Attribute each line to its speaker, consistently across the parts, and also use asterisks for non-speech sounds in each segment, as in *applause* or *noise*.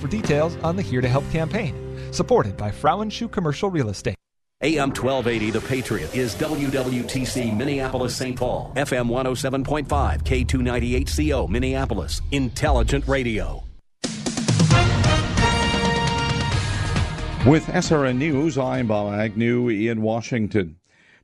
Speaker 1: For details on the Here to Help campaign, supported by Frauenshuh Commercial Real Estate.
Speaker 2: AM 1280 The Patriot is WWTC Minneapolis St. Paul, FM 107.5, K298CO Minneapolis, Intelligent Radio.
Speaker 3: With SRN News, I'm Bob Agnew in Washington.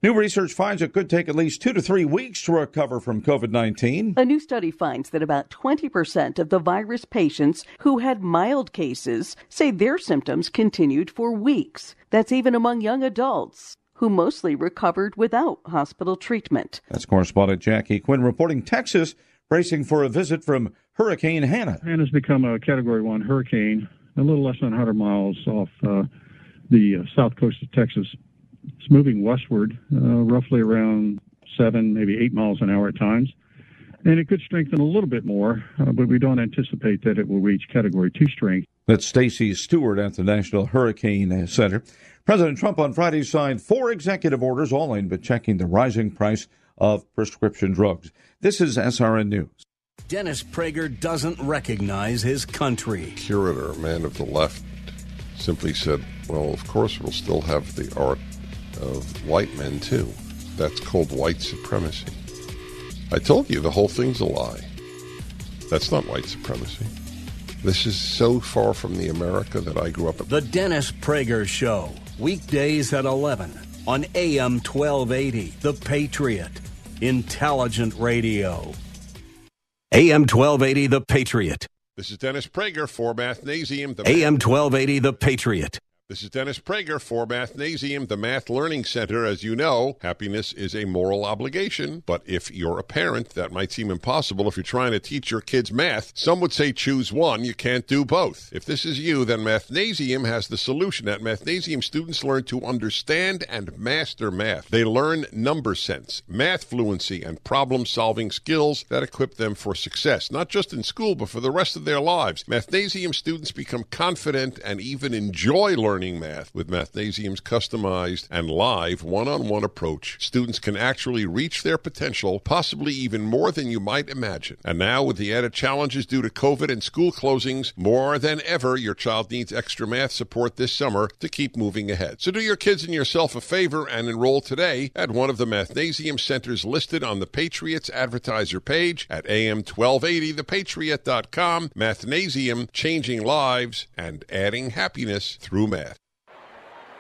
Speaker 3: New research finds it could take at least two to three weeks to recover from COVID 19.
Speaker 4: A new study finds that about 20% of the virus patients who had mild cases say their symptoms continued for weeks. That's even among young adults who mostly recovered without hospital treatment.
Speaker 3: That's correspondent Jackie Quinn reporting Texas bracing for a visit from Hurricane Hanna.
Speaker 5: Hanna's become a Category 1 hurricane a little less than 100 miles off uh, the uh, south coast of Texas. It's moving westward, uh, roughly around seven, maybe eight miles an hour at times. And it could strengthen a little bit more, uh, but we don't anticipate that it will reach Category 2 strength.
Speaker 3: That's Stacy Stewart at the National Hurricane Center. President Trump on Friday signed four executive orders, all aimed at checking the rising price of prescription drugs. This is SRN News.
Speaker 2: Dennis Prager doesn't recognize his country.
Speaker 6: Curator, a man of the left, simply said, Well, of course, we'll still have the art of white men, too. That's called white supremacy. I told you the whole thing's a lie. That's not white supremacy. This is so far from the America that I grew up in.
Speaker 2: The Dennis Prager Show, weekdays at 11 on AM 1280, The Patriot, intelligent radio. AM 1280, The Patriot.
Speaker 7: This is Dennis Prager for Mathnasium.
Speaker 2: The AM 1280, The Patriot.
Speaker 7: This is Dennis Prager for Mathnasium, the Math Learning Center. As you know, happiness is a moral obligation, but if you're a parent, that might seem impossible if you're trying to teach your kids math. Some would say choose one, you can't do both. If this is you, then Mathnasium has the solution. At Mathnasium, students learn to understand and master math. They learn number sense, math fluency, and problem solving skills that equip them for success, not just in school, but for the rest of their lives. Mathnasium students become confident and even enjoy learning learning math. With Mathnasium's customized and live one on one approach, students can actually reach their potential, possibly even more than you might imagine. And now, with the added challenges due to COVID and school closings, more than ever, your child needs extra math support this summer to keep moving ahead. So do your kids and yourself a favor and enroll today at one of the Mathnasium centers listed on the Patriots advertiser page at am1280thepatriot.com. Mathnasium, changing lives and adding happiness through math.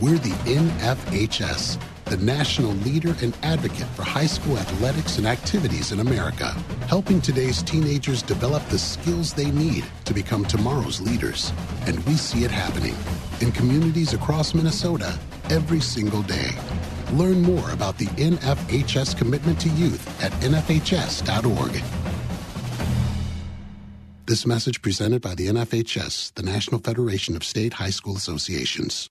Speaker 8: we're the NFHS, the national leader and advocate for high school athletics and activities in America, helping today's teenagers develop the skills they need to become tomorrow's leaders. And we see it happening in communities across Minnesota every single day. Learn more about the NFHS commitment to youth at nfhs.org. This message presented by the NFHS, the National Federation of State High School Associations.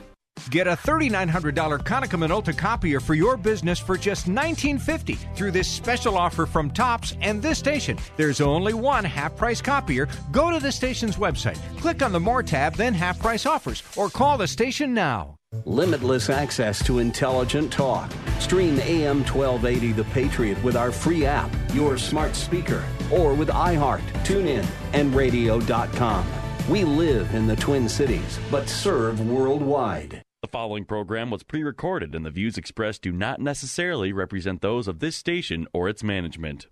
Speaker 1: Get a $3,900 Konica Minolta copier for your business for just $19.50 through this special offer from Tops and this station. There's only one half price copier. Go to the station's website, click on the More tab, then half price offers, or call the station now.
Speaker 2: Limitless access to intelligent talk. Stream AM 1280 The Patriot with our free app, your smart speaker, or with iHeart, TuneIn, and radio.com. We live in the Twin Cities, but serve worldwide.
Speaker 9: Following program was pre recorded, and the views expressed do not necessarily represent those of this station or its management.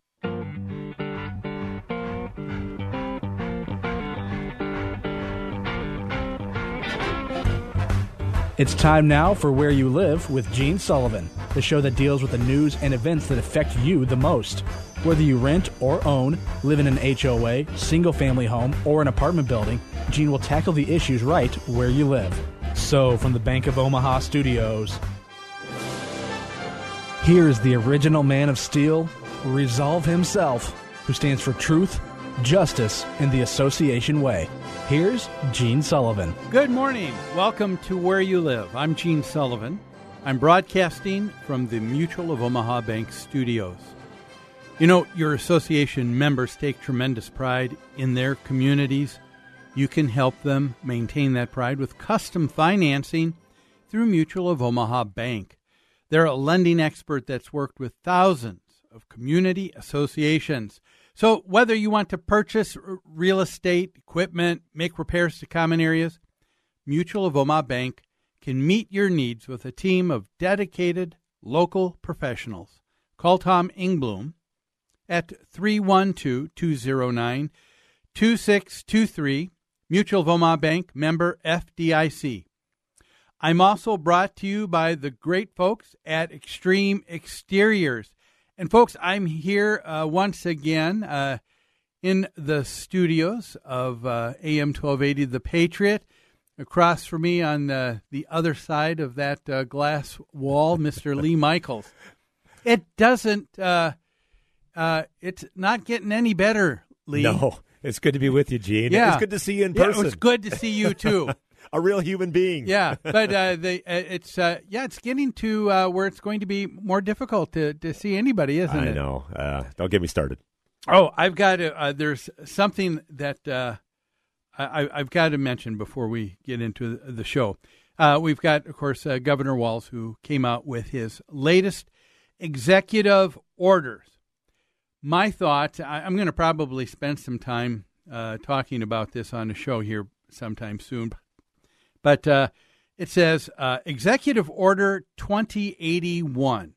Speaker 10: It's time now for Where You Live with Gene Sullivan, the show that deals with the news and events that affect you the most. Whether you rent or own, live in an HOA, single family home, or an apartment building, Gene will tackle the issues right where you live. So, from the Bank of Omaha studios, here is the original man of steel, Resolve himself, who stands for truth, justice, and the association way. Here's Gene Sullivan.
Speaker 11: Good morning. Welcome to Where You Live. I'm Gene Sullivan. I'm broadcasting from the Mutual of Omaha Bank studios. You know, your association members take tremendous pride in their communities. You can help them maintain that pride with custom financing through Mutual of Omaha Bank. They're a lending expert that's worked with thousands of community associations. So, whether you want to purchase real estate, equipment, make repairs to common areas, Mutual of Omaha Bank can meet your needs with a team of dedicated local professionals. Call Tom Ingblom at 312 209 2623, Mutual of Omaha Bank, member FDIC. I'm also brought to you by the great folks at Extreme Exteriors. And, folks, I'm here uh, once again uh, in the studios of uh, AM 1280 The Patriot. Across from me on the, the other side of that uh, glass wall, Mr. Lee *laughs* Michaels. It doesn't, uh, uh, it's not getting any better, Lee.
Speaker 12: No, it's good to be with you, Gene.
Speaker 11: Yeah.
Speaker 12: It's good to see you in
Speaker 11: Yeah,
Speaker 12: person.
Speaker 11: it was good to see you, too. *laughs*
Speaker 12: a real human being.
Speaker 11: Yeah, but uh, *laughs* they, uh, it's uh, yeah, it's getting to uh, where it's going to be more difficult to, to see anybody, isn't
Speaker 12: I
Speaker 11: it?
Speaker 12: I know. Uh, don't get me started.
Speaker 11: Oh, I've got to, uh, there's something that uh, I, I've got to mention before we get into the show. Uh, we've got, of course, uh, Governor Walz, who came out with his latest executive orders. My thought, I, I'm going to probably spend some time uh, talking about this on the show here sometime soon. But uh, it says uh, Executive Order 2081.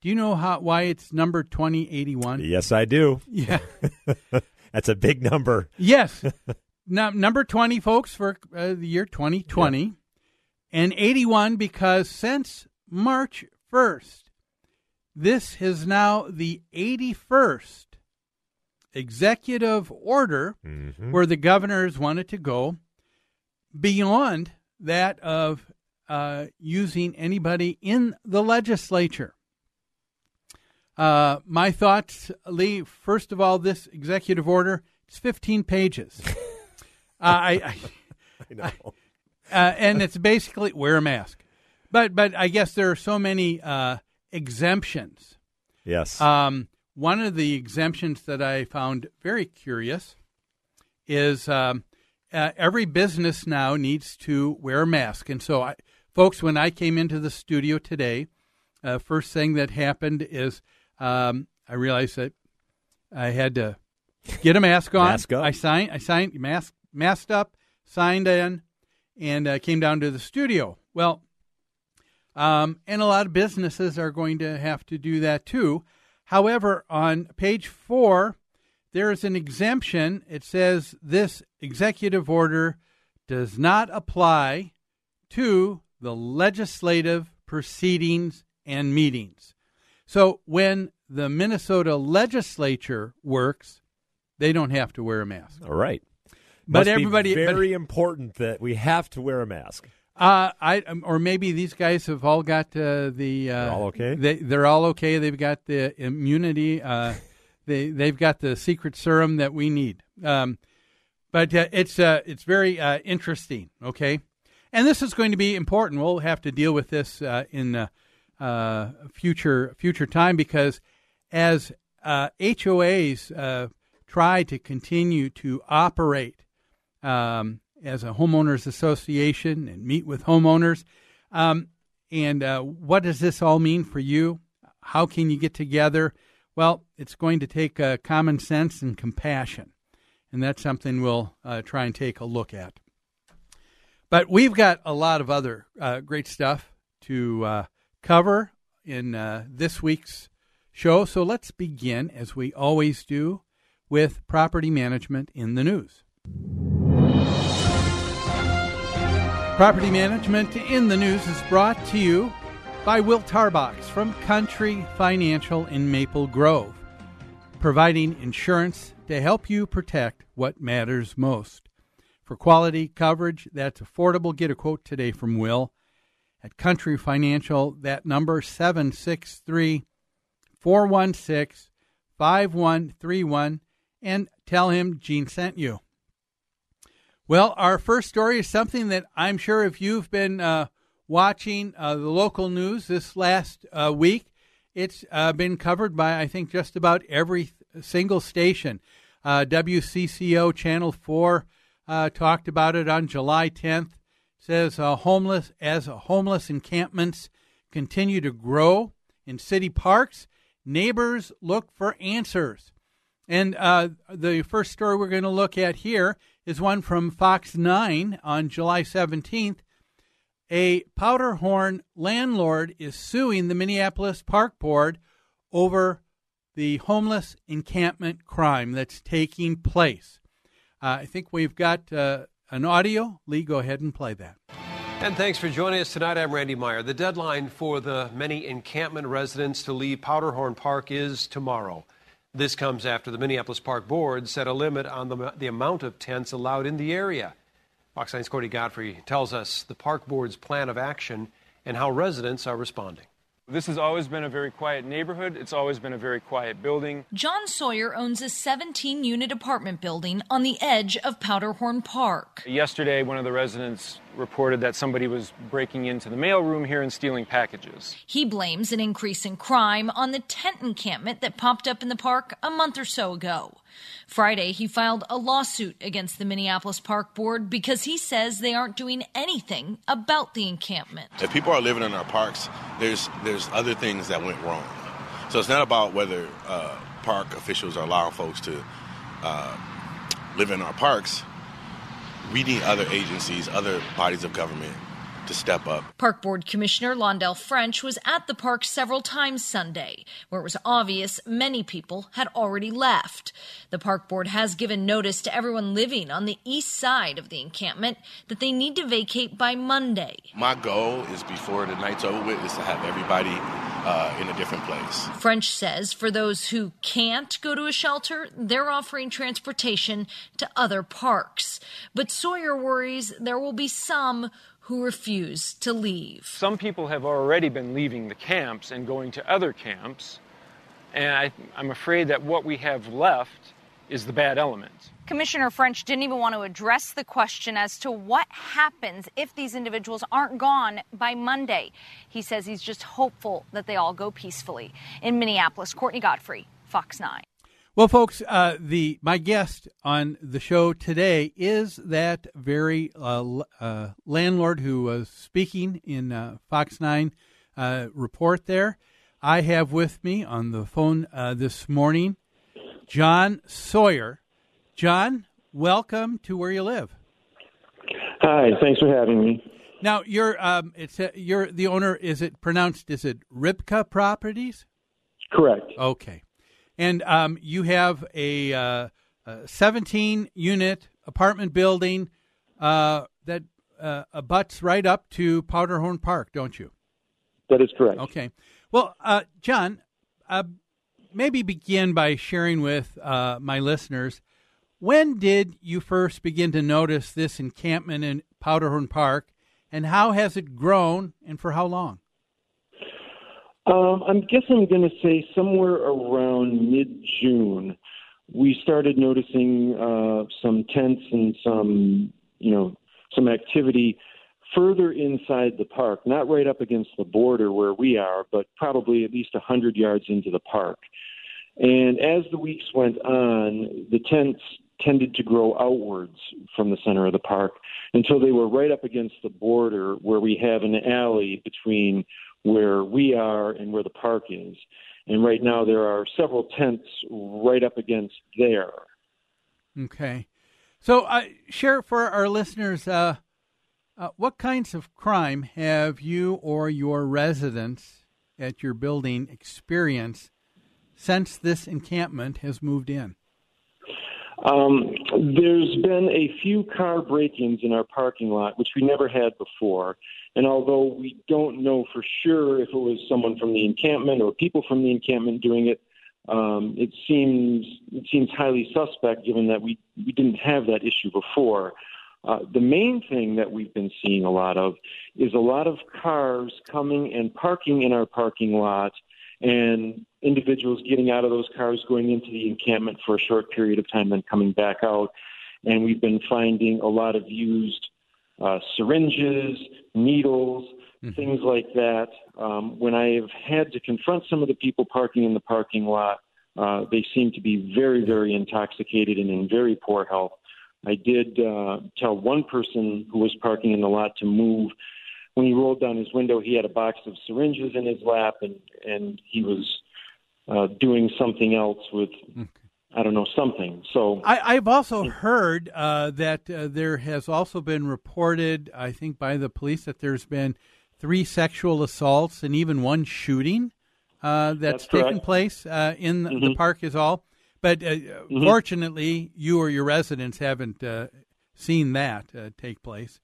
Speaker 11: Do you know how why it's number 2081?
Speaker 12: Yes, I do.
Speaker 11: Yeah. *laughs*
Speaker 12: That's a big number.
Speaker 11: Yes. *laughs* no, number 20, folks, for uh, the year 2020. And 81 because since March 1st, this is now the 81st executive order
Speaker 12: Mhm.
Speaker 11: where the governors wanted to go beyond that of uh, using anybody in the legislature. Uh, my thoughts, Lee. First of all, this executive order it's 15 pages. *laughs* uh, I, I,
Speaker 12: I know.
Speaker 11: uh, and it's basically wear a mask. But but I guess there are so many uh, exemptions.
Speaker 12: Yes.
Speaker 11: Um, one of the exemptions that I found very curious is um, uh, every business now needs to wear a mask. And so, I, folks, when I came into the studio today, uh, first thing that happened is um, I realized that I had to get a mask on.
Speaker 12: Mask up.
Speaker 11: I signed. I signed mask masked up, signed in, and uh, came down to the studio. Well, um, and a lot of businesses are going to have to do that too. However, on page four, there is an exemption. It says this executive order does not apply to the legislative proceedings and meetings. So when the Minnesota legislature works, they don't have to wear a mask.
Speaker 12: All right.
Speaker 11: But
Speaker 12: Must
Speaker 11: everybody- but-
Speaker 12: very important that we have to wear a mask.
Speaker 11: Uh, I um, or maybe these guys have all got uh, the. Uh,
Speaker 12: They're all okay?
Speaker 11: They they're all okay. They've got the immunity. Uh, they they've got the secret serum that we need. Um, but uh, it's uh, it's very uh, interesting. Okay, and this is going to be important. We'll have to deal with this uh, in uh, uh, future future time because as uh, HOAs uh, try to continue to operate um, as a homeowners association and meet with homeowners. Um, and uh, what does this all mean for you? How can you get together? Well, it's going to take uh, common sense and compassion. And that's something we'll uh, try and take a look at. But we've got a lot of other uh, great stuff to uh, cover in uh, this week's show. So let's begin, as we always do, with property management in the news. Property Management in the News is brought to you by Will Tarbox from Country Financial in Maple Grove, providing insurance to help you protect what matters most. For quality coverage that's affordable, get a quote today from Will at Country Financial. That number 763 416 5131 and tell him Gene sent you. Well, our first story is something that I'm sure if you've been uh, watching uh, the local news this last uh, week, it's uh, been covered by, I think, just about every single station. Uh, WCCO Channel 4 uh, talked about it on July 10th. Says homeless as homeless encampments continue to grow in city parks, neighbors look for answers. And uh, the first story we're going to look at here is one from Fox 9 on July 17th. A Powderhorn landlord is suing the Minneapolis Park Board over the homeless encampment crime that's taking place. Uh, I think we've got uh, an audio. Lee, go ahead and play that.
Speaker 13: And thanks for joining us tonight. I'm Randy Meyer. The deadline for the many encampment residents to leave Powderhorn Park is tomorrow. This comes after the Minneapolis Park Board set a limit on the, the amount of tents allowed in the area. Fox 9's Courtney Godfrey tells us the Park Board's plan of action and how residents are responding.
Speaker 14: This has always been a very quiet neighborhood. It's always been a very quiet building.
Speaker 15: John Sawyer owns a 17 unit apartment building on the edge of Powderhorn Park.
Speaker 14: Yesterday, one of the residents reported that somebody was breaking into the mailroom here and stealing packages.
Speaker 15: He blames an increase in crime on the tent encampment that popped up in the park a month or so ago. Friday, he filed a lawsuit against the Minneapolis Park Board because he says they aren't doing anything about the encampment.
Speaker 16: If people are living in our parks, there's there's other things that went wrong. So it's not about whether uh, park officials are allowing folks to uh, live in our parks. We need other agencies, other bodies of government to step up.
Speaker 15: Park Board Commissioner Londell French was at the park several times Sunday, where it was obvious many people had already left. The Park Board has given notice to everyone living on the east side of the encampment that they need to vacate by Monday.
Speaker 16: My goal is before the night's over with is to have everybody uh, in a different place.
Speaker 15: French says for those who can't go to a shelter, they're offering transportation to other parks. But Sawyer worries there will be some who refuse to leave.
Speaker 14: Some people have already been leaving the camps and going to other camps, and I, I'm afraid that what we have left is the bad element.
Speaker 17: Commissioner French didn't even want to address the question as to what happens if these individuals aren't gone by Monday. He says he's just hopeful that they all go peacefully. In Minneapolis, Courtney Godfrey, Fox 9.
Speaker 11: Well, folks, uh, the my guest on the show today is that very uh, uh, landlord who was speaking in uh, Fox Nine uh, report. There, I have with me on the phone uh, this morning, John Sawyer. John, welcome to where you live.
Speaker 18: Hi, thanks for having me.
Speaker 11: Now, you're um, it's you're the owner. Is it pronounced? Is it Ribka Properties?
Speaker 18: Correct.
Speaker 11: Okay and um, you have a, uh, a 17 unit apartment building uh, that uh, abuts right up to Powderhorn Park, don't you?
Speaker 18: That is correct.
Speaker 11: Okay. Well, uh, John, uh, maybe begin by sharing with uh, my listeners when did you first begin to notice this encampment in Powderhorn Park, and how has it grown, and for how long?
Speaker 18: Um, I guess I'm going to say somewhere around mid June, we started noticing uh, some tents and some, you know, some activity further inside the park, not right up against the border where we are, but probably at least 100 yards into the park. And as the weeks went on, the tents tended to grow outwards from the center of the park until they were right up against the border where we have an alley between where we are and where the park is. And right now there are several tents right up against there.
Speaker 11: Okay. So, uh, share for our listeners uh, uh, what kinds of crime have you or your residents at your building experienced since this encampment has moved in?
Speaker 18: Um, there's been a few car break ins in our parking lot, which we never had before. And although we don't know for sure if it was someone from the encampment or people from the encampment doing it, um, it seems it seems highly suspect given that we, we didn't have that issue before. Uh, the main thing that we've been seeing a lot of is a lot of cars coming and parking in our parking lot and individuals getting out of those cars, going into the encampment for a short period of time, then coming back out. And we've been finding a lot of used uh, syringes, needles, mm-hmm. things like that. Um, when I've had to confront some of the people parking in the parking lot, uh, they seem to be very, very intoxicated and in very poor health. I did uh, tell one person who was parking in the lot to move when he rolled down his window, he had a box of syringes in his lap, and and he was uh, doing something else with. Okay. I don't know something. So
Speaker 11: I, have also heard uh, that uh, there has also been reported, I think, by the police that there's been three sexual assaults and even one shooting uh, that's, that's taken place uh, in mm-hmm. the park. Is all, but uh, mm-hmm. fortunately, you or your residents haven't seen that take place.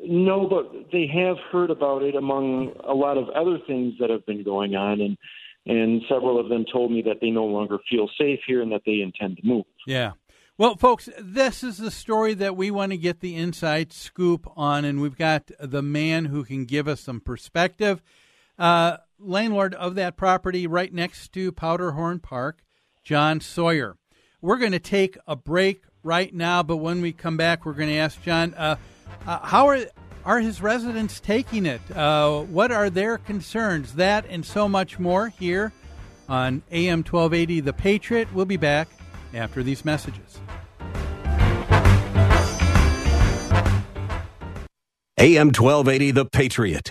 Speaker 18: No, but they have heard about it among a lot of other things that have been going on, and and several of them told me that they no longer feel safe here and that they intend to move.
Speaker 11: Yeah. Well, folks, this is the story that we want to get the inside scoop on, and we've got the man who can give us some perspective. Uh, landlord of that property right next to Powderhorn Park, John Sawyer. We're going to take a break right now, but when we come back, we're going to ask John. Uh, uh, how are are his residents taking it? Uh, what are their concerns? That and so much more here on AM 1280 The Patriot. We'll be back after these messages.
Speaker 2: AM 1280 The Patriot.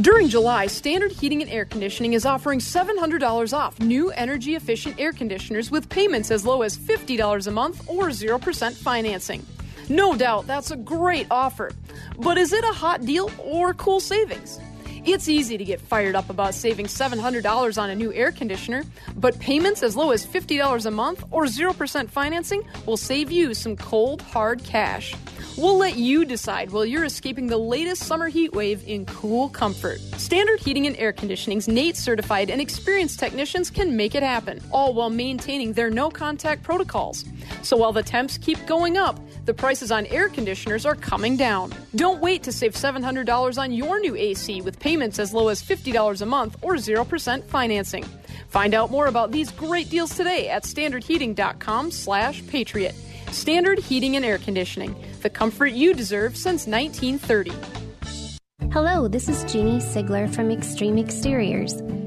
Speaker 19: During July, Standard Heating and Air Conditioning is offering $700 off new energy efficient air conditioners with payments as low as $50 a month or 0% financing. No doubt that's a great offer. But is it a hot deal or cool savings? It's easy to get fired up about saving $700 on a new air conditioner, but payments as low as $50 a month or 0% financing will save you some cold, hard cash. We'll let you decide while you're escaping the latest summer heat wave in cool comfort. Standard Heating and Air Conditioning's NATE certified and experienced technicians can make it happen, all while maintaining their no contact protocols. So while the temps keep going up, the prices on air conditioners are coming down. Don't wait to save $700 on your new AC with payments as low as $50 a month or 0% financing. Find out more about these great deals today at standardheating.com slash patriot. Standard Heating and Air Conditioning, the comfort you deserve since 1930.
Speaker 20: Hello, this is Jeannie Sigler from Extreme Exteriors.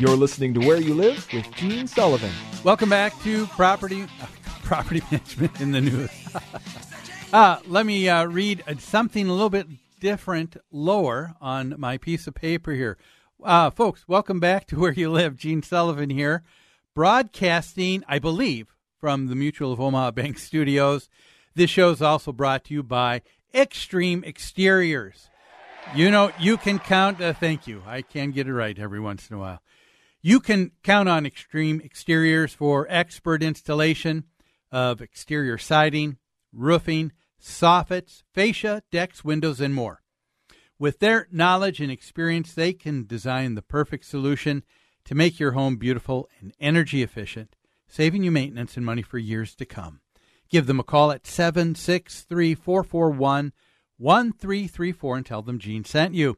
Speaker 12: You're listening to Where You Live with Gene Sullivan.
Speaker 11: Welcome back to property uh, property *laughs* management in the news. *laughs* uh, let me uh, read something a little bit different lower on my piece of paper here. Uh, folks, welcome back to *laughs* Where You Live. Gene Sullivan here, broadcasting, I believe, from the Mutual of Omaha Bank Studios. This show is also brought to you by Extreme Exteriors. You know, you can count. Uh, thank you. I can get it right every once in a while. You can count on Extreme Exteriors for expert installation of exterior siding, roofing, soffits, fascia, decks, windows, and more. With their knowledge and experience, they can design the perfect solution to make your home beautiful and energy efficient, saving you maintenance and money for years to come. Give them a call at 763 441 1334 and tell them Gene sent you.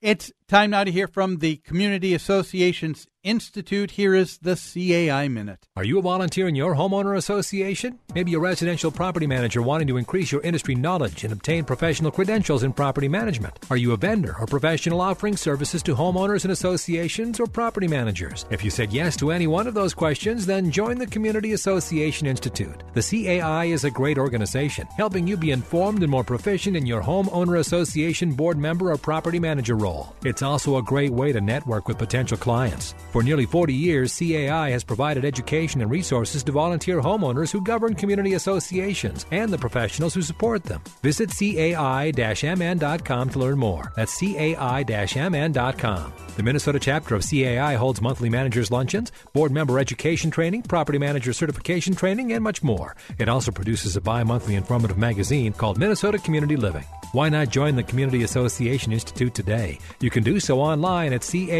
Speaker 11: It's time now to hear from the Community Associations Institute. Here is the CAI Minute.
Speaker 21: Are you a volunteer in your homeowner association? Maybe a residential property manager wanting to increase your industry knowledge and obtain professional credentials in property management. Are you a vendor or professional offering services to homeowners and associations or property managers? If you said yes to any one of those questions, then join the Community Association Institute. The CAI is a great organization, helping you be informed and more proficient in your homeowner association board member or property manager role. It's also a great way to network with potential clients. For nearly 40 years, CAI has provided education and resources to volunteer homeowners who govern community associations and the professionals who support them. Visit cai-mn.com to learn more. That's cai-mn.com. The Minnesota chapter of CAI holds monthly managers' luncheons, board member education training, property manager certification training, and much more. It also produces a bi monthly informative magazine called Minnesota Community Living. Why not join the Community Association Institute today? You can do so online at cai-mn.com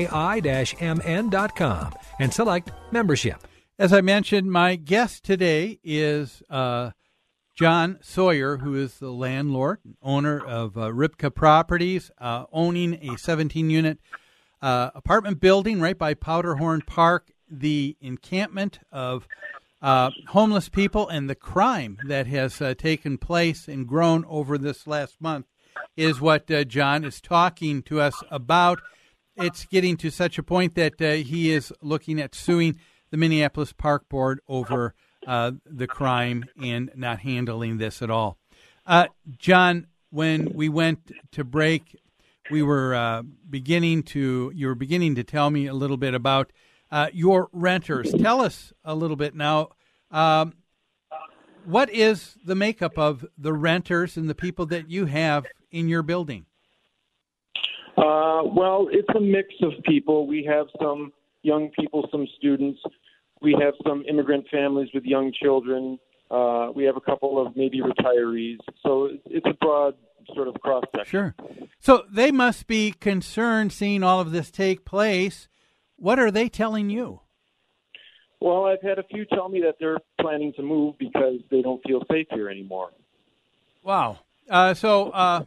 Speaker 21: and select membership.
Speaker 11: As I mentioned, my guest today is uh, John Sawyer, who is the landlord, owner of uh, Ripka Properties, uh, owning a 17 unit uh, apartment building right by Powderhorn Park, the encampment of uh, homeless people and the crime that has uh, taken place and grown over this last month is what uh, John is talking to us about. It's getting to such a point that uh, he is looking at suing the Minneapolis Park Board over uh, the crime and not handling this at all. Uh, John, when we went to break, we were beginning to you were beginning to tell me a little bit about uh, your renters. Tell us a little bit now. Um, what is the makeup of the renters and the people that you have in your building?
Speaker 18: Uh, well, it's a mix of people. We have some young people, some students. We have some immigrant families with young children. Uh, we have a couple of maybe retirees. So it's a broad sort of cross section.
Speaker 11: Sure. So they must be concerned seeing all of this take place. What are they telling you?
Speaker 18: Well, I've had a few tell me that they're planning to move because they don't feel safe here anymore.
Speaker 11: Wow. Uh, so, uh,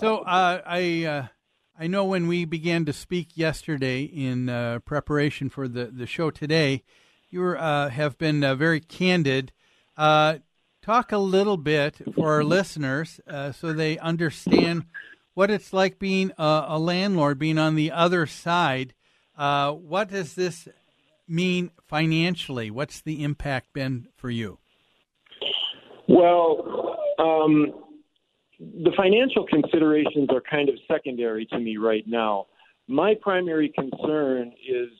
Speaker 11: so uh, I uh, I know when we began to speak yesterday in uh, preparation for the, the show today, you were, uh, have been very candid. talk a little bit for our listeners so they understand what it's like being a, a landlord, being on the other side. what does this mean financially? What's the impact been for you?
Speaker 18: Well, um, the financial considerations are kind of secondary to me right now. My primary concern is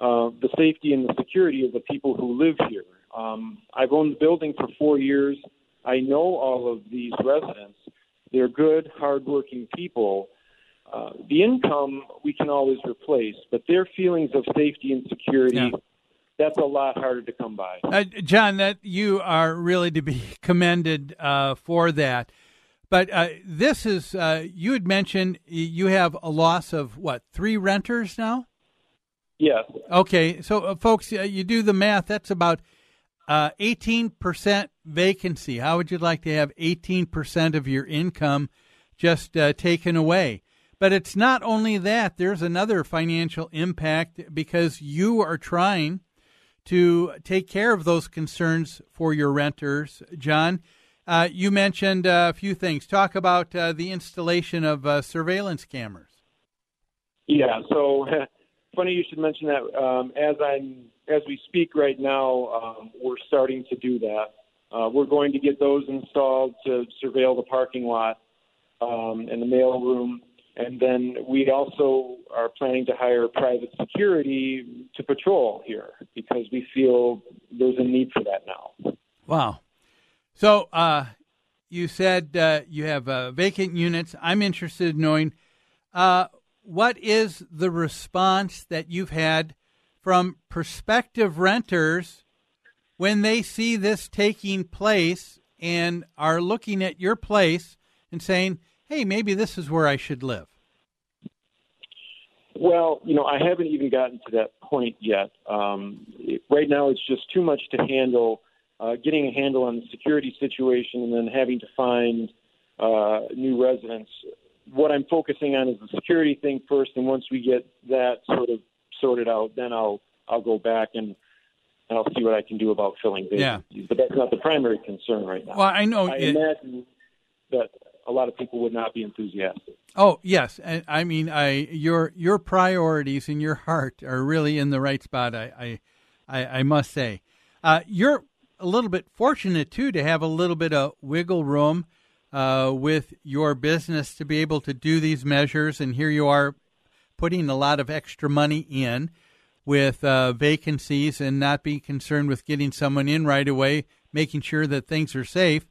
Speaker 18: uh, the safety and the security of the people who live here. Um, I've owned the building for four years. I know all of these residents. They're good, hardworking people. Uh, the income we can always replace, but their feelings of safety and security. Yeah. That's a lot harder to come by.
Speaker 11: Uh, John, that you are really to be *laughs* commended uh, for that. But uh, this is, uh, you had mentioned you have a loss of what, three renters now?
Speaker 18: Yes.
Speaker 11: Okay. So, uh, folks, uh, you do the math. That's about 18% vacancy. How would you like to have 18% of your income just taken away? But it's not only that, there's another financial impact because you are trying to take care of those concerns for your renters. John, uh, you mentioned uh, a few things. Talk about uh, the installation of uh, surveillance cameras.
Speaker 18: Yeah, so *laughs* funny you should mention that. Um, as I'm as we speak right now, um, we're starting to do that. Uh, we're going to get those installed to surveil the parking lot um, and the mail room. And then we also are planning to hire private security to patrol here because we feel there's a need for that now.
Speaker 11: Wow. So uh, you said uh, you have uh, vacant units. I'm interested in knowing uh, what is the response that you've had from prospective renters when they see this taking place and are looking at your place and saying, hey, maybe this is where I should live?
Speaker 18: Well, you know, I haven't even gotten to that point yet. Um, it, right now, it's just too much to handle. Uh, getting a handle on the security situation and then having to find uh, new residents. What I'm focusing on is the security thing first, and once we get that sort of sorted out, then I'll I'll go back and and I'll see what I can do about filling vacancies. Yeah. But that's not the primary concern right now.
Speaker 11: Well, I know.
Speaker 18: I it, imagine that a lot of people would not be enthusiastic.
Speaker 11: Oh yes, and I mean, I your your priorities in your heart are really in the right spot. I I I, must say, uh, you're a little bit fortunate too to have a little bit of wiggle room uh, with your business to be able to do these measures. And here you are putting a lot of extra money in with uh, vacancies and not be concerned with getting someone in right away, making sure that things are safe.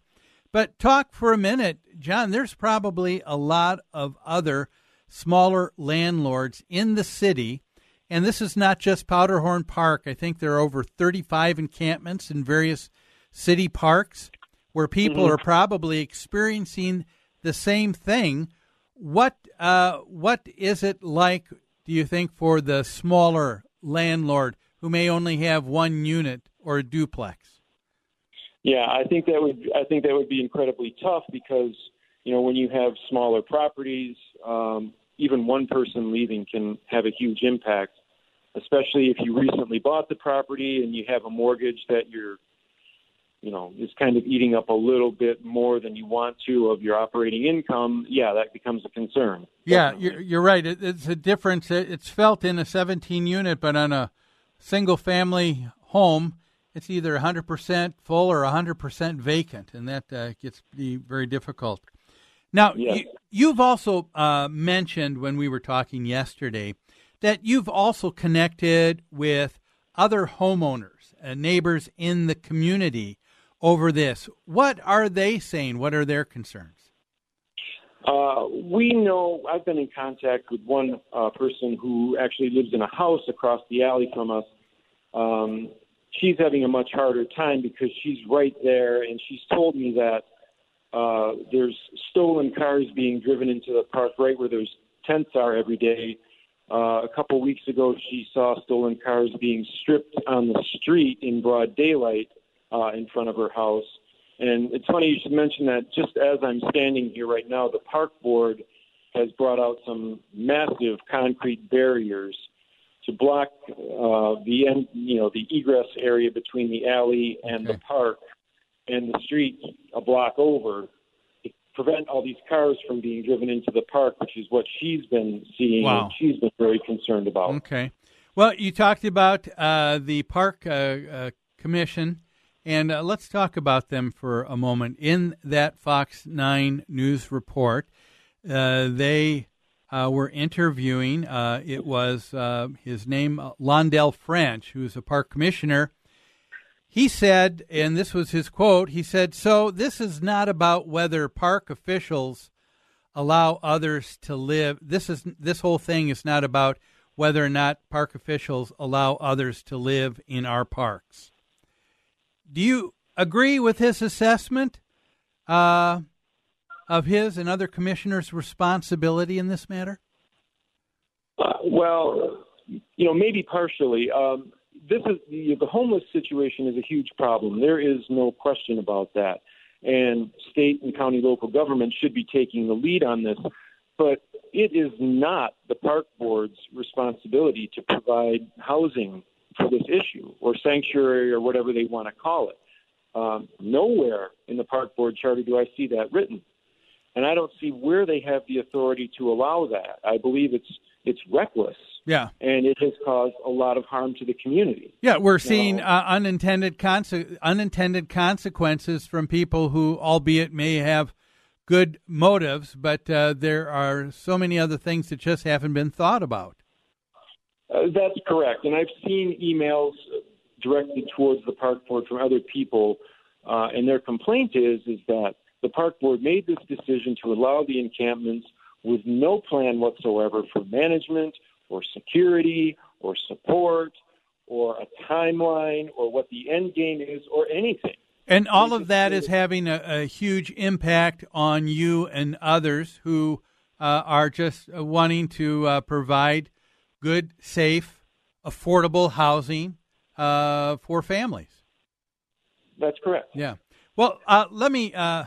Speaker 11: But talk for a minute, John. There's probably a lot of other smaller landlords in the city. And this is not just Powderhorn Park. I think there are over 35 encampments in various city parks where people mm-hmm. are probably experiencing the same thing. What uh, what is it like? Do you think for the smaller landlord who may only have one unit or a duplex?
Speaker 18: Yeah, I think that would I think that would be incredibly tough because you know when you have smaller properties, um, even one person leaving can have a huge impact. Especially if you recently bought the property and you have a mortgage that you're, you know, is kind of eating up a little bit more than you want to of your operating income. Yeah, that becomes a concern.
Speaker 11: Yeah, you're, you're right. It, it's a difference. It's felt in a 17 unit, but on a single family home it's either 100% full or 100% vacant, and that uh, gets be very difficult. Now, yes. you, have also uh, mentioned when we were talking yesterday that you've also connected with other homeowners and neighbors in the community over this. What are they saying? What are their concerns?
Speaker 18: Uh, we know I've been in contact with one uh, person who actually lives in a house across the alley from us. Um, she's having a much harder time because she's right there, and she's told me that uh, there's stolen cars being driven into the park right where those tents are every day. Uh, a couple weeks ago, she saw stolen cars being stripped on the street in broad daylight uh, in front of her house. And it's funny you should mention that. Just as I'm standing here right now, the park board has brought out some massive concrete barriers to block uh, the end, you know, the egress area between the alley and okay. the park and the street a block over prevent all these cars from being driven into the park, which is what she's been seeing
Speaker 11: wow.
Speaker 18: and she's been very concerned about.
Speaker 11: Okay. Well, you talked about uh, the park uh, uh, commission, and uh, let's talk about them for a moment. In that Fox 9 news report, uh, they uh, were interviewing, it was his name, Londell French, who's a park commissioner he said, and this was his quote, he said, So this is not about whether park officials allow others to live. This is this whole thing is not about whether or not park officials allow others to live in our parks. Do you agree with his assessment uh, of his and other commissioners' responsibility in this matter?
Speaker 18: Uh, well, you know, maybe partially. Um, this is the, homeless situation is a huge problem. There is no question about that, and state and county local government should be taking the lead on this. But it is not the park board's responsibility to provide housing for this issue or sanctuary or whatever they want to call it. Um, nowhere in the park board charter do I see that written, and I don't see where they have the authority to allow that. I believe it's it's reckless
Speaker 11: yeah.
Speaker 18: And it has caused a lot of harm to the community.
Speaker 11: Yeah, we're seeing uh, unintended conse- unintended consequences from people who, albeit may have good motives, but uh, there are so many other things that just haven't been thought about.
Speaker 18: Uh, that's correct. And I've seen emails directed towards the park board from other people, uh, and their complaint is is that the park board made this decision to allow the encampments with no plan whatsoever for management or security or support or a timeline or what the end game is or anything.
Speaker 11: And all of that is having a, a huge impact on you and others who uh, are just wanting to uh, provide good, safe, affordable housing uh, for families.
Speaker 18: That's correct.
Speaker 11: Yeah. Well, uh, let me uh,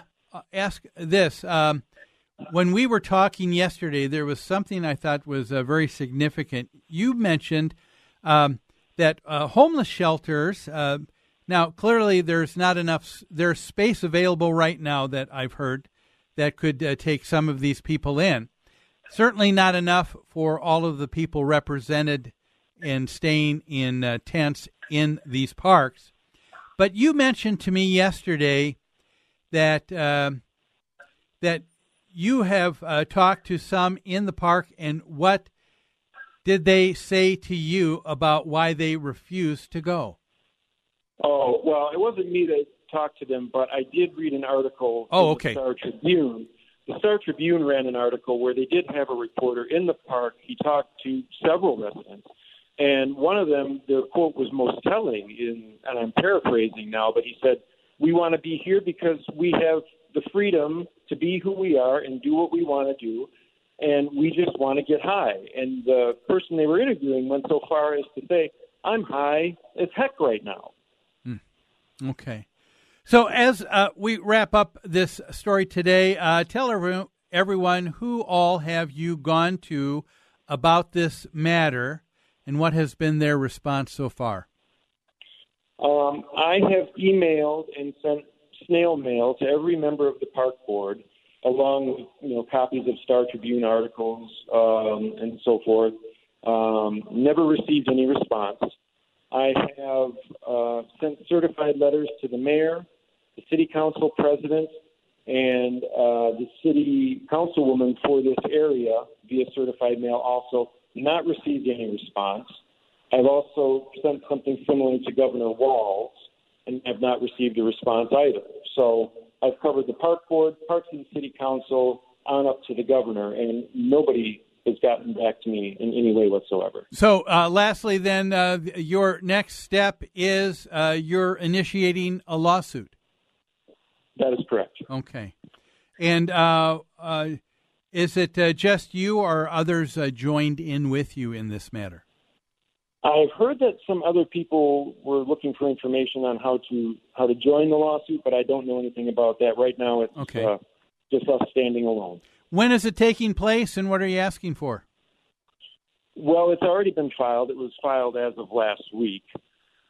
Speaker 11: ask this. Um, when we were talking yesterday, there was something I thought was uh, very significant. You mentioned um, that uh, homeless shelters. Uh, now, clearly, there's not enough. There's space available right now that I've heard that could uh, take some of these people in. Certainly not enough for all of the people represented and staying in uh, tents in these parks. But you mentioned to me yesterday that um, that you have uh, talked to some in the park, and what did they say to you about why they refused to go?
Speaker 18: Oh, well, it wasn't me that talked to them, but I did read an article
Speaker 11: oh,
Speaker 18: in
Speaker 11: okay.
Speaker 18: the Star Tribune. The Star Tribune ran an article where they did have a reporter in the park. He talked to several residents, and one of them, the quote was most telling, in, and I'm paraphrasing now, but he said, "We want to be here because we have the freedom to be who we are and do what we want to do, and we just want to get high. And the person they were interviewing went so far as to say, I'm high as heck right now.
Speaker 11: Hmm. Okay. So, as uh, we wrap up this story today, uh, tell everyone, everyone who all have you gone to about this matter and what has been their response so far?
Speaker 18: Um, I have emailed and sent snail mail to every member of the park board, along with you know copies of Star Tribune articles um, and so forth. Um, never received any response. I have uh, sent certified letters to the mayor, the city council president, and uh, the city councilwoman for this area via certified mail. Also, not received any response. I've also sent something similar to Governor Walz and have not received a response either. So I've covered the park board, parks and city council, on up to the governor, and nobody has gotten back to me in any way whatsoever.
Speaker 11: So, uh, lastly, then, uh, your next step is uh, you're initiating a lawsuit.
Speaker 18: That is correct.
Speaker 11: Okay. And uh, uh, is it uh, just you or others joined in with you in this matter?
Speaker 18: I've heard that some other people were looking for information on how to how to join the lawsuit, but I don't know anything about that right now. It's
Speaker 11: okay.
Speaker 18: just us standing alone.
Speaker 11: When is it taking place, and what are you asking for?
Speaker 18: Well, it's already been filed. It was filed as of last week.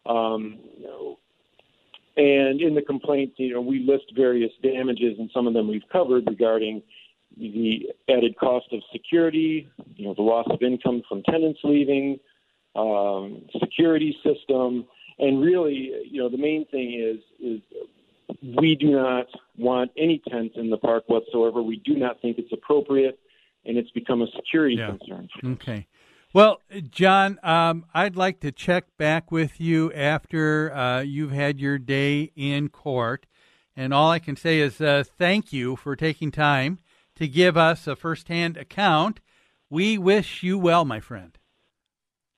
Speaker 18: Um, and in the complaint, you know, we list various damages, and some of them we've covered regarding the added cost of security, you know, the loss of income from tenants leaving, um, security system, and really, you know, the main thing is is we do not want any tents in the park whatsoever. We do not think it's appropriate, and it's become a security
Speaker 11: yeah.
Speaker 18: concern.
Speaker 11: Okay. Well, John, um, I'd like to check back with you after uh, you've had your day in court. And all I can say is uh, thank you for taking time to give us a firsthand account. We wish you well, my friend.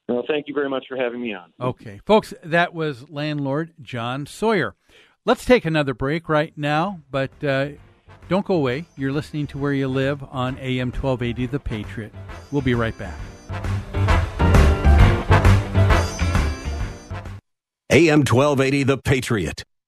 Speaker 18: Well, thank you very much for having me on.
Speaker 11: Okay. Folks, that was landlord John Sawyer. Let's take another break right now, but uh, don't go away. You're listening to Where You Live on AM 1280 The Patriot. We'll be right back.
Speaker 2: AM 1280 The Patriot.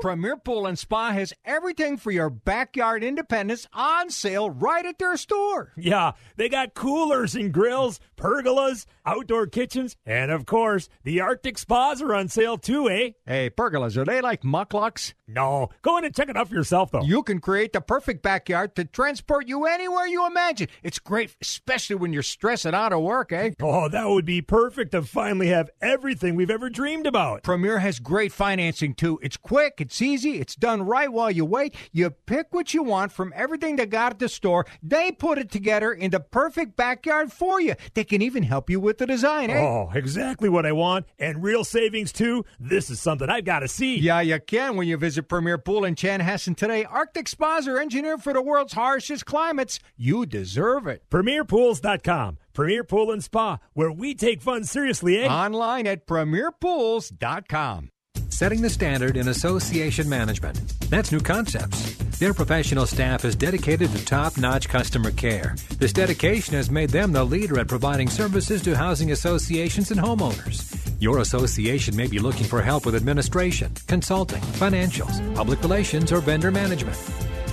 Speaker 1: Premier Pool and Spa has everything for your backyard independence on sale right at their store.
Speaker 22: Yeah, they got coolers and grills, pergolas, outdoor kitchens, and of course, the Arctic spas are on sale too, eh?
Speaker 1: Hey, pergolas, are they like mukluks?
Speaker 22: No. Go in and check it out for yourself, though.
Speaker 1: You can create the perfect backyard to transport you anywhere you imagine. It's great, especially when you're stressing out of work, eh?
Speaker 22: Oh, that would be perfect to finally have everything we've ever dreamed about.
Speaker 1: Premier has great financing too. It's quick, it's easy, it's done right while you wait. You pick what you want from everything they got at the store. They put it together in the perfect backyard for you. They can even help you with the design, eh?
Speaker 22: Oh, exactly what I want. And real savings too. This is something I've got to see.
Speaker 1: Yeah, you can when you visit Premier Pool in Chanhassen today. Arctic spas are engineered for the world's harshest climates. You deserve it.
Speaker 22: PremierPools.com. Premier Pool and Spa, where we take fun seriously, eh?
Speaker 1: Online at PremierPools.com.
Speaker 21: Setting the standard in association management. That's New Concepts. Their professional staff is dedicated to top notch customer care. This dedication has made them the leader at providing services to housing associations and homeowners. Your association may be looking for help with administration, consulting, financials, public relations, or vendor management.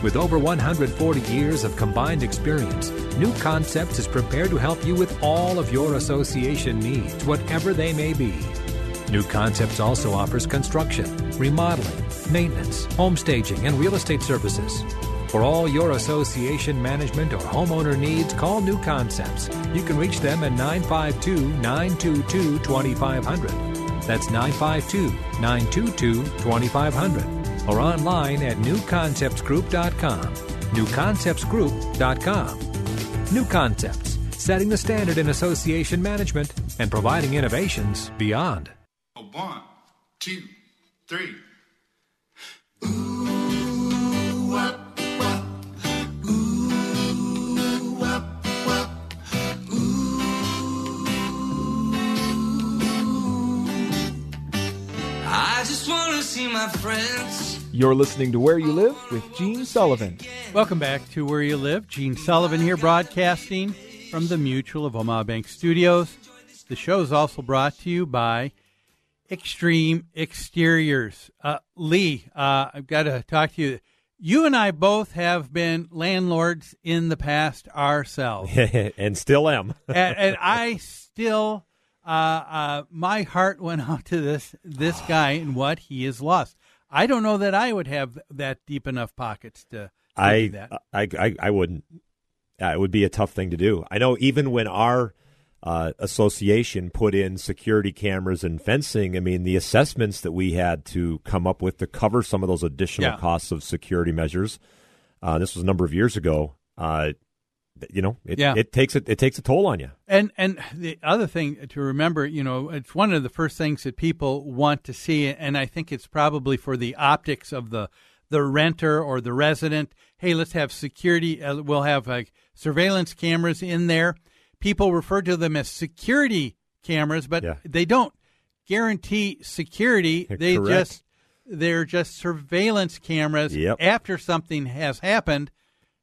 Speaker 21: With over 140 years of combined experience, New Concepts is prepared to help you with all of your association needs, whatever they may be. New Concepts also offers construction, remodeling, maintenance, home staging, and real estate services. For all your association management or homeowner needs, call New Concepts. You can reach them at 952 922 2500. That's 952 922 2500. Or online at newconceptsgroup.com. Newconceptsgroup.com. New Concepts, setting the standard in association management and providing innovations beyond.
Speaker 23: One, two, three.
Speaker 24: I my friends.
Speaker 12: You're listening to Where You Live with Gene Sullivan.
Speaker 11: Welcome back to Where You Live. Gene Sullivan here, broadcasting from the Mutual of Omaha Bank Studios. The show is also brought to you by Extreme Exteriors. Uh, Lee, uh, I've got to talk to you. You and I both have been landlords in the past ourselves, *laughs*
Speaker 25: and still am.
Speaker 11: and, and I still, uh, uh, my heart went out to this this guy and what he has lost. I don't know that I would have that deep enough pockets to, to do
Speaker 25: I,
Speaker 11: that.
Speaker 25: I, I, I wouldn't. Uh, it would be a tough thing to do. I know even when our uh, association put in security cameras and fencing, I mean, the assessments that we had to come up with to cover some of those additional
Speaker 11: Yeah.
Speaker 25: costs of security measures. Uh, this was a number of years ago. Uh, you know, it,
Speaker 11: Yeah.
Speaker 25: it takes a, it takes a toll on you.
Speaker 11: And and the other thing to remember, you know, it's one of the first things that people want to see, and I think it's probably for the optics of the the renter or the resident. Hey, let's have security. Uh, we'll have like surveillance cameras in there. People refer to them as security cameras, but they don't guarantee security. *laughs* They
Speaker 25: Correct.
Speaker 11: just they're just surveillance cameras.
Speaker 25: Yep.
Speaker 11: After something has happened,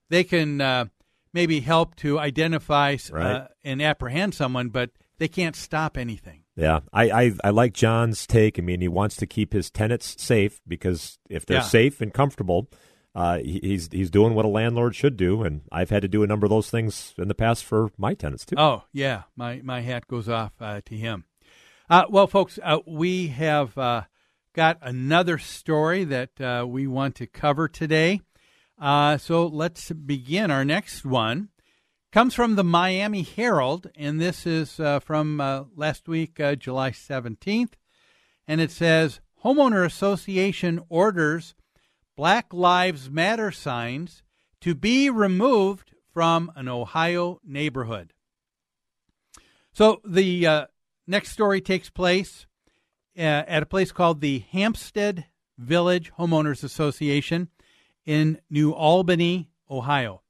Speaker 11: they can uh, maybe help to identify uh, and apprehend someone, but they can't stop anything.
Speaker 25: Yeah, I, I, I like John's take. I mean, he wants to keep his tenants safe because if they're
Speaker 11: Yeah.
Speaker 25: safe and comfortable, uh, he- he's he's doing what a landlord should do. And I've had to do a number of those things in the past for my tenants too.
Speaker 11: Oh yeah, my my hat goes off uh, to him. Uh, well, folks, uh, we have uh, got another story that uh, we want to cover today. Uh, so let's begin. Our next one comes from the Miami Herald, and this is uh, from uh, last week, uh, July seventeenth, and it says homeowner association orders Black Lives Matter signs to be removed from an Ohio neighborhood. So the uh, next story takes place uh, at a place called the Hampstead Village Homeowners Association in New Albany, Ohio.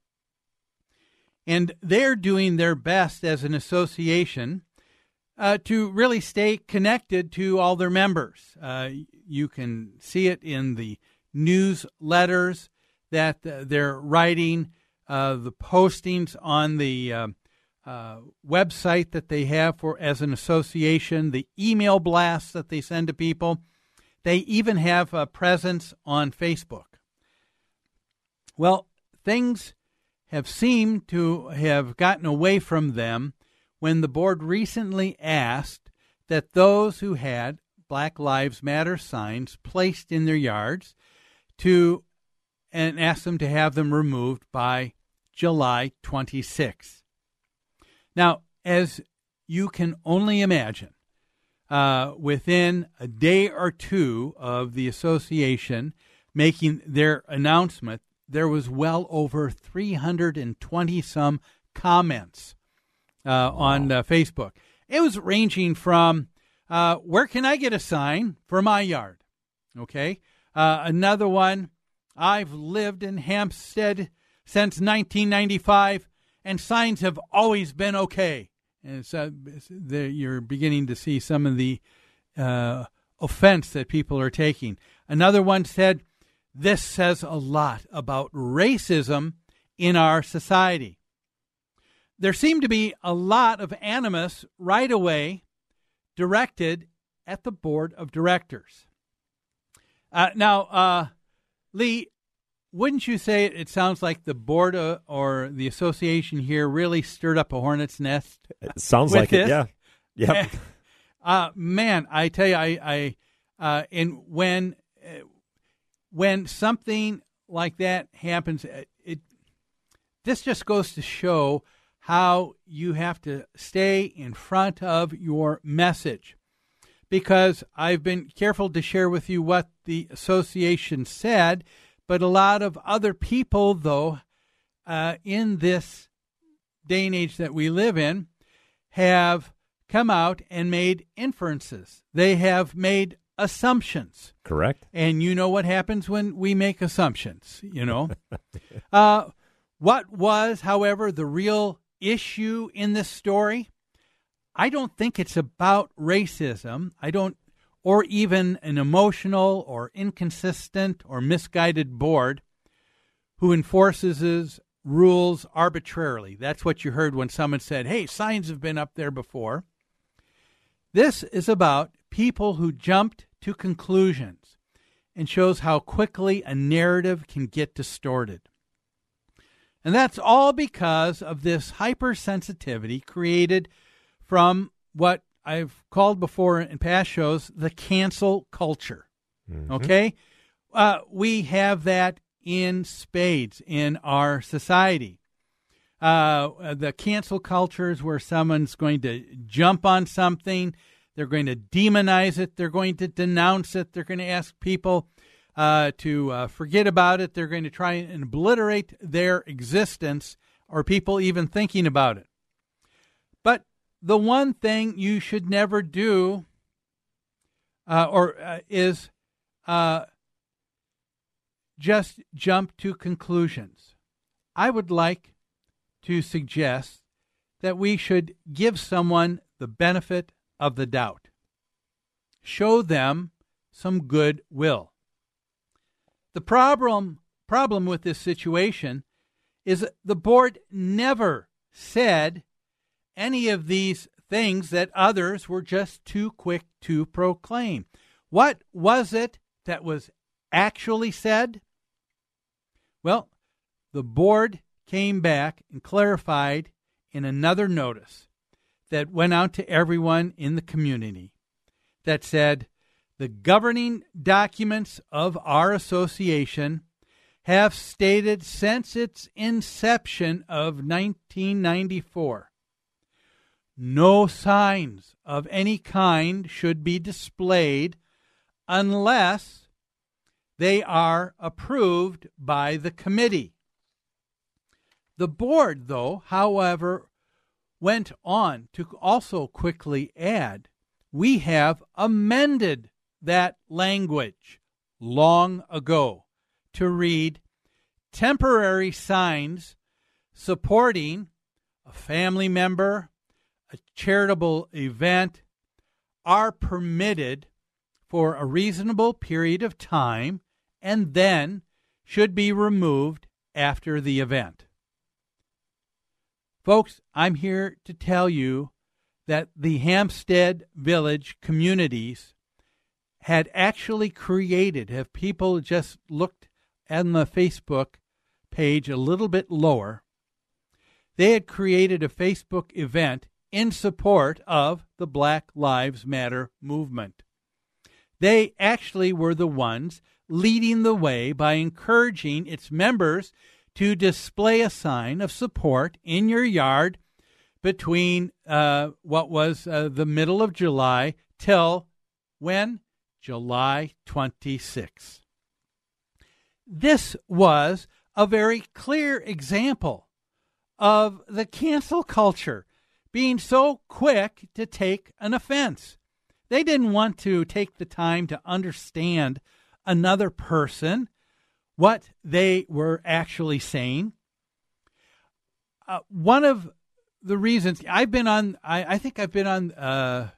Speaker 11: And they're doing their best as an association uh, to really stay connected to all their members. Uh, you can see it in the newsletters that uh, they're writing, uh, the postings on the uh, uh, website that they have for as an association, the email blasts that they send to people. They even have a presence on Facebook. Well, things have seemed to have gotten away from them when the board recently asked that those who had Black Lives Matter signs placed in their yards to and asked them to have them removed by July 26. Now, as you can only imagine, uh, within a day or two of the association making their announcement, there was well over 320 some comments uh, on uh, Facebook. It was ranging from uh, where can I get a sign for my yard? Okay. Uh, another one, I've lived in Hampstead since 1995, and signs have always been okay. And so you're beginning to see some of the uh, offense that people are taking. Another one said, This says a lot about racism in our society. There seemed to be a lot of animus right away directed at the board of directors. Uh, now, uh, Lee, wouldn't you say it, it sounds like the board uh, or the association here really stirred up a hornet's nest?
Speaker 25: It sounds like it,
Speaker 11: this?
Speaker 25: yeah. Yep. *laughs*
Speaker 11: Uh, man, I tell you, I, I uh, and when when something like that happens, it, it this just goes to show how you have to stay in front of your message. Because I've been careful to share with you what the association said, but a lot of other people, though, uh, in this day and age that we live in, have come out and made inferences. They have made assumptions.
Speaker 25: Correct.
Speaker 11: And you know what happens when we make assumptions, you know? *laughs* uh, what was, however, the real issue in this story? I don't think it's about racism. I don't, or even an emotional or inconsistent or misguided board who enforces his rules arbitrarily. That's what you heard when someone said, hey, signs have been up there before. This is about people who jumped to conclusions and shows how quickly a narrative can get distorted. And that's all because of this hypersensitivity created from what I've called before in past shows the cancel culture. Mm-hmm. Okay? Uh, we have that in spades in our society. Uh, the cancel culture is where someone's going to jump on something, they're going to demonize it, they're going to denounce it, they're going to ask people uh, to uh, forget about it, they're going to try and obliterate their existence or people even thinking about it. But the one thing you should never do uh, or uh, is uh, just jump to conclusions. I would like to suggest that we should give someone the benefit of the doubt, show them some goodwill. The problem problem with this situation is the board never said any of these things that others were just too quick to proclaim. What was it that was actually said? Well, the board came back and clarified in another notice that went out to everyone in the community that said the governing documents of our association have stated since its inception of 1994 no signs of any kind should be displayed unless they are approved by the committee. The board, though, however, went on to also quickly add we have amended that language long ago to read temporary signs supporting a family member, a charitable event are permitted for a reasonable period of time and then should be removed after the event. Folks, I'm here to tell you that the Hampstead Village communities had actually created, have people just looked on the Facebook page a little bit lower, they had created a Facebook event in support of the Black Lives Matter movement. They actually were the ones leading the way by encouraging its members to display a sign of support in your yard between uh, what was uh, the middle of July till when? July 26. This was a very clear example of the cancel culture being so quick to take an offense. They didn't want to take the time to understand another person what they were actually saying. Uh, one of the reasons I've been on, I, I think I've been on uh,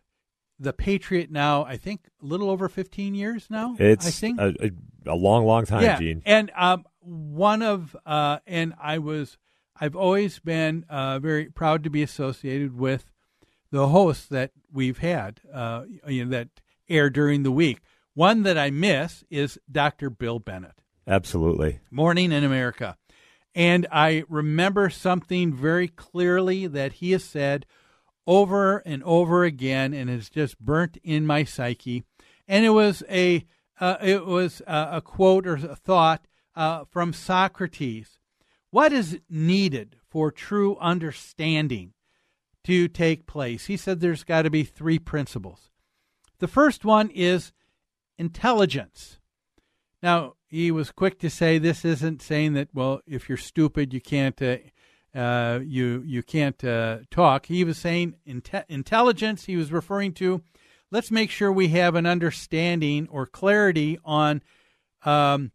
Speaker 11: the Patriot now. I think a little over fifteen years now.
Speaker 25: It's
Speaker 11: I think
Speaker 25: a, a long, long time,
Speaker 11: yeah.
Speaker 25: Gene.
Speaker 11: And um, one of, uh, and I was, I've always been uh, very proud to be associated with the hosts that we've had, uh, you know, that air during the week. One that I miss is Dr. Bill Bennett.
Speaker 25: Absolutely.
Speaker 11: Morning in America. And I remember something very clearly that he has said over and over again and has just burnt in my psyche. And it was a uh, it was a, a, quote or a thought uh, from Socrates. What is needed for true understanding to take place? He said there's got to be three principles. The first one is intelligence. Now, he was quick to say this isn't saying that, well, if you're stupid, you can't. Uh, uh, you you can't uh, talk. He was saying inte- intelligence. He was referring to. Let's make sure we have an understanding or clarity on um,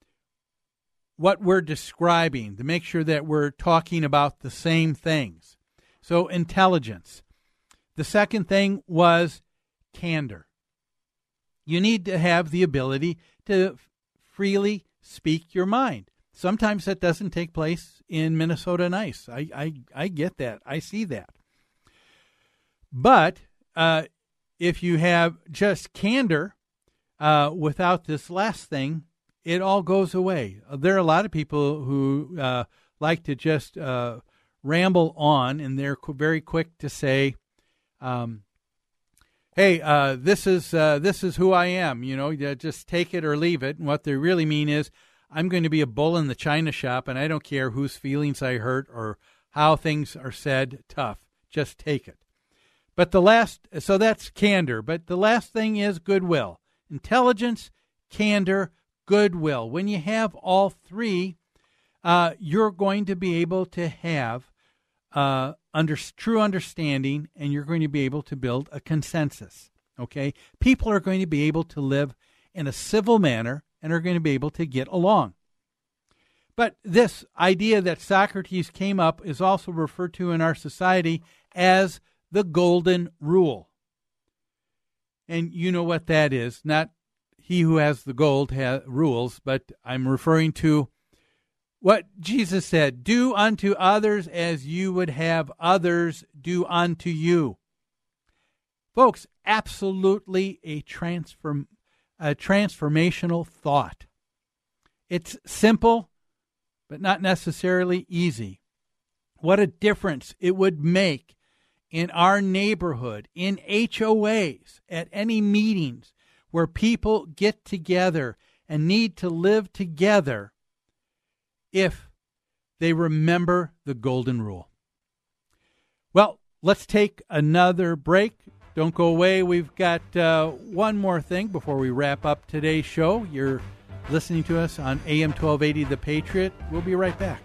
Speaker 11: what we're describing to make sure that we're talking about the same things. So intelligence. The second thing was candor. you need to have the ability to freely speak your mind. Sometimes that doesn't take place in Minnesota Nice. I, I, I get that. I see that. But uh, if you have just candor uh, without this last thing, it all goes away. There are a lot of people who uh, like to just uh, ramble on, and they're very quick to say, um, "Hey, uh, this is uh, this is who I am." You know, just take it or leave it. And what they really mean is, I'm going to be a bull in the china shop, and I don't care whose feelings I hurt or how things are said. Tough, just take it. But the last, so that's candor. But the last thing is goodwill, intelligence, candor, goodwill. When you have all three, uh, you're going to be able to have uh, under true understanding, and you're going to be able to build a consensus. Okay, people are going to be able to live in a civil manner and are going to be able to get along. But this idea that Socrates came up is also referred to in our society as the golden rule. And you know what that is. Not he who has the gold has rules, but I'm referring to what Jesus said do unto others as you would have others do unto you. Folks, absolutely a transform a transformational thought. It's simple, but not necessarily easy. What a difference it would make in our neighborhood, in HOAs, at any meetings where people get together and need to live together if they remember the golden rule. Well, let's take another break. Don't go away. We've got uh, one more thing before we wrap up today's show. You're listening to us on AM 1280 The Patriot. We'll be right back.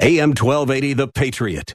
Speaker 2: AM 1280 The Patriot.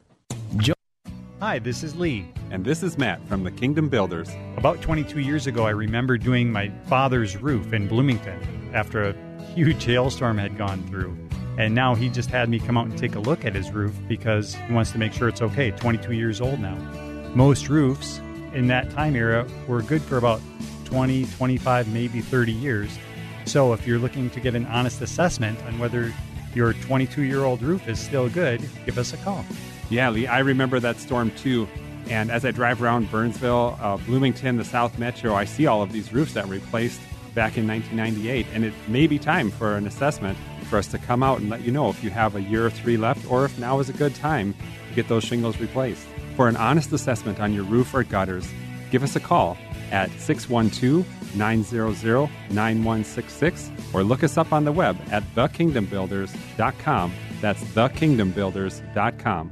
Speaker 26: Hi, this is Lee.
Speaker 27: And this is Matt from the Kingdom Builders.
Speaker 26: About 22 years ago, I remember doing my father's roof in Bloomington after a huge hailstorm had gone through. And now he just had me come out and take a look at his roof because he wants to make sure it's okay. 22 years old now. Most roofs in that time era were good for about 20, 25, maybe 30 years. So if you're looking to get an honest assessment on whether your 22 year old roof is still good, give us a call.
Speaker 27: Yeah, Lee, I remember that storm too. And as I drive around Burnsville, uh, Bloomington, the South Metro, I see all of these roofs that were replaced back in 1998. And it may be time for an assessment for us to come out and let you know if you have a year or three left or if now is a good time to get those shingles replaced. For an honest assessment on your roof or gutters, give us a call at 612 900 9166 or look us up on the web at thekingdombuilders.com. That's thekingdombuilders.com.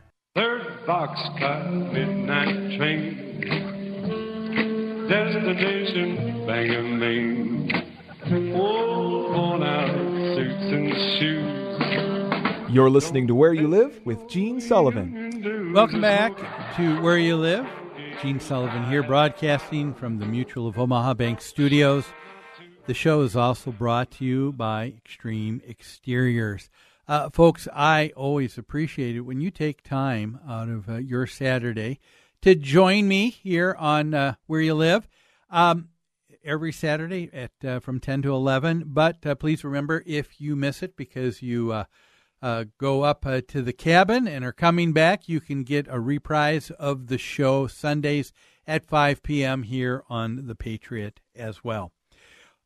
Speaker 28: Third boxcar midnight train. Destination Bangor, Maine. Oh, worn out suits and shoes.
Speaker 12: You're listening to Where You Live with Gene Sullivan.
Speaker 11: Welcome back to Where You Live. Gene Sullivan here, broadcasting from the Mutual of Omaha Bank studios. The show is also brought to you by Extreme Exteriors. Uh, folks, I always appreciate it when you take time out of uh, your Saturday to join me here on uh, Where You Live. Um, every Saturday at uh, from 10 to 11. But uh, please remember, if you miss it because you uh, go up to the cabin and are coming back, you can get a reprise of the show Sundays at 5 p.m. here on The Patriot as well.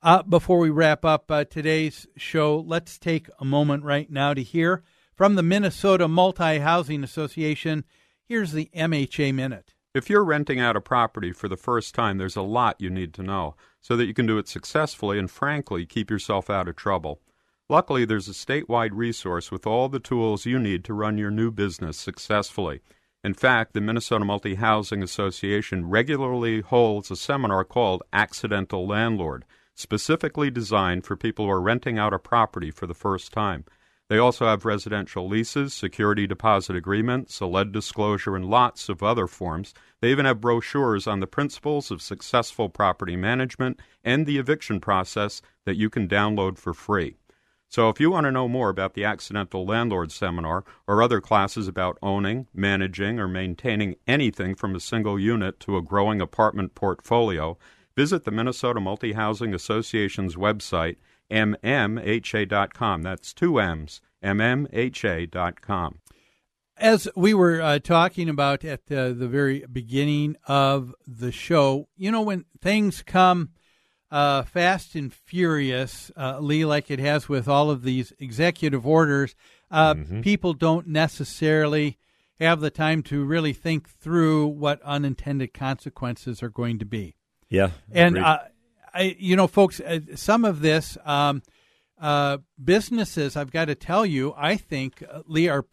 Speaker 11: Uh, before we wrap up today's show, let's take a moment right now to hear from the Minnesota Multi Housing Association. Here's the MHA Minute.
Speaker 29: If you're renting out a property for the first time, there's a lot you need to know so that you can do it successfully and, frankly, keep yourself out of trouble. Luckily, there's a statewide resource with all the tools you need to run your new business successfully. In fact, the Minnesota Multi Housing Association regularly holds a seminar called Accidental Landlord, specifically designed for people who are renting out a property for the first time. They also have residential leases, security deposit agreements, a lead disclosure, and lots of other forms. They even have brochures on the principles of successful property management and the eviction process that you can download for free. So, if you want to know more about the Accidental Landlord Seminar or other classes about owning, managing, or maintaining anything from a single unit to a growing apartment portfolio, visit the Minnesota Multi Housing Association's website mmha.com. That's two M's, mmha.com.
Speaker 11: As we were uh, talking about at uh, the very beginning of the show, you know, when things come uh, fast and furious, uh, Lee, like it has with all of these executive orders, uh, mm-hmm. people don't necessarily have the time to really think through what unintended consequences are going to be.
Speaker 25: Yeah.
Speaker 11: And uh, I, you know, folks, uh, some of this um, uh, businesses, I've got to tell you, I think uh, Lee are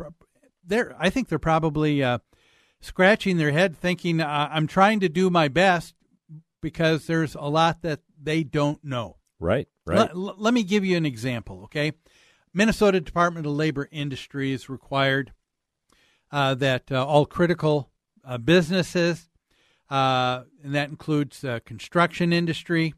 Speaker 11: they're I think they're probably uh, scratching their head, thinking uh, I'm trying to do my best because there's a lot that they don't know.
Speaker 25: Right. Right.
Speaker 11: L- let me give you an example. Okay, Minnesota Department of Labor Industries required uh, that all critical businesses, and that includes the construction industry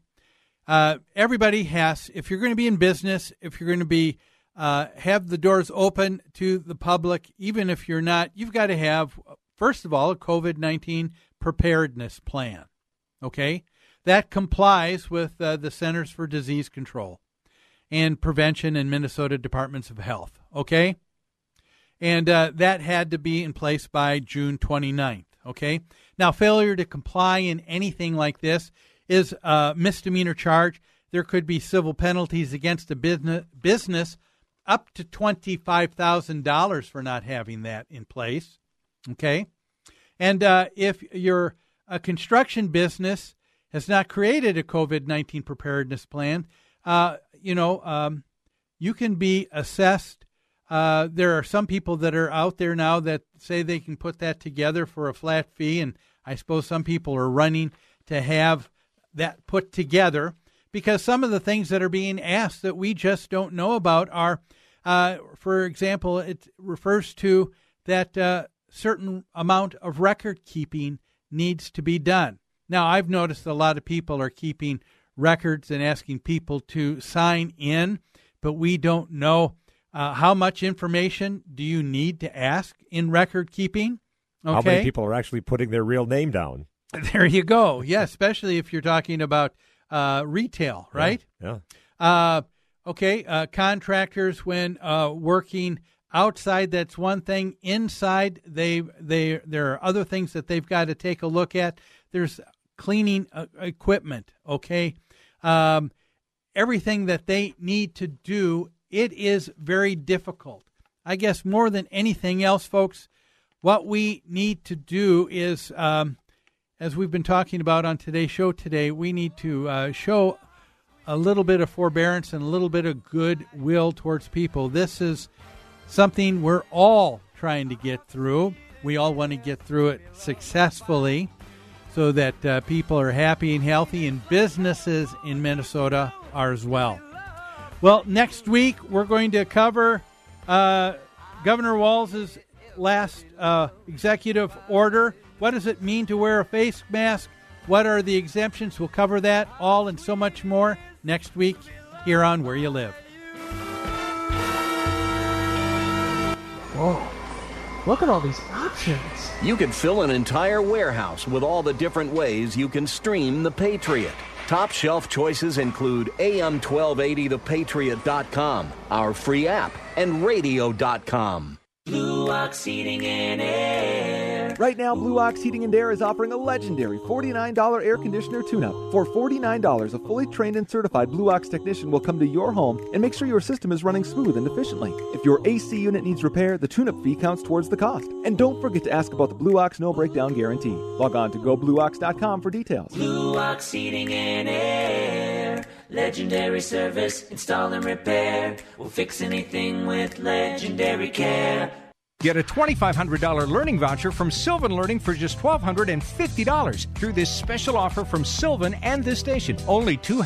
Speaker 11: uh, everybody has, if you're going to be in business, if you're going to be uh, have the doors open to the public, even if you're not, you've got to have, first of all, a COVID 19 preparedness plan. Okay? That complies with uh, the Centers for Disease Control and Prevention and Minnesota Departments of Health. Okay? And uh, that had to be in place by June 29th. Okay? Now, failure to comply in anything like this is a misdemeanor charge. There could be civil penalties against a business, business up to $25,000 for not having that in place. Okay? And uh, if you're a construction business has not created a COVID 19 preparedness plan, uh, you know, um, you can be assessed. Uh, there are some people that are out there now that say they can put that together for a flat fee, and I suppose some people are running to have that put together because some of the things that are being asked that we just don't know about are, uh, for example, it refers to that uh, certain amount of record keeping needs to be done. Now, I've noticed a lot of people are keeping records and asking people to sign in, but we don't know uh, how much information do you need to ask in record keeping.
Speaker 25: Okay. How many people are actually putting their real name down? *laughs*
Speaker 11: There you go. Yeah, especially if you're talking about uh, retail, right?
Speaker 25: Yeah.
Speaker 11: yeah. Uh, okay, uh, contractors when uh, working outside, that's one thing. Inside, they they there are other things that they've got to take a look at. There's cleaning uh, equipment. Okay, um, everything that they need to do. It is very difficult. I guess more than anything else, folks, what we need to do is. Um, as we've been talking about on today's show today, we need to uh, show a little bit of forbearance and a little bit of goodwill towards people. This is something we're all trying to get through. We all want to get through it successfully so that uh, people are happy and healthy, and businesses in Minnesota are as well. Well, next week we're going to cover uh, Governor Walz's last uh, executive order. What does it mean to wear a face mask? What are the exemptions? We'll cover that all and so much more next week here on Where You Live.
Speaker 30: Whoa. Look at all these options.
Speaker 2: You could fill an entire warehouse with all the different ways you can stream The Patriot. Top shelf choices include AM1280thepatriot.com, our free app, and radio.com.
Speaker 24: Blue Ox Heating and Air.
Speaker 12: Right now, Blue Ox Heating and Air is offering a legendary $49 air conditioner tune-up. For $49, a fully trained and certified Blue Ox technician will come to your home and make sure your system is running smooth and efficiently. If your AC unit needs repair, the tune-up fee counts towards the cost. And don't forget to ask about the Blue Ox no breakdown guarantee. Log on to goblueox.com for details.
Speaker 24: Blue Ox Heating and Air. Legendary service, install and repair. We'll fix anything with legendary care.
Speaker 1: Get a $2,500 learning voucher from Sylvan Learning for just $1,250 through this special offer from Sylvan and this station. Only two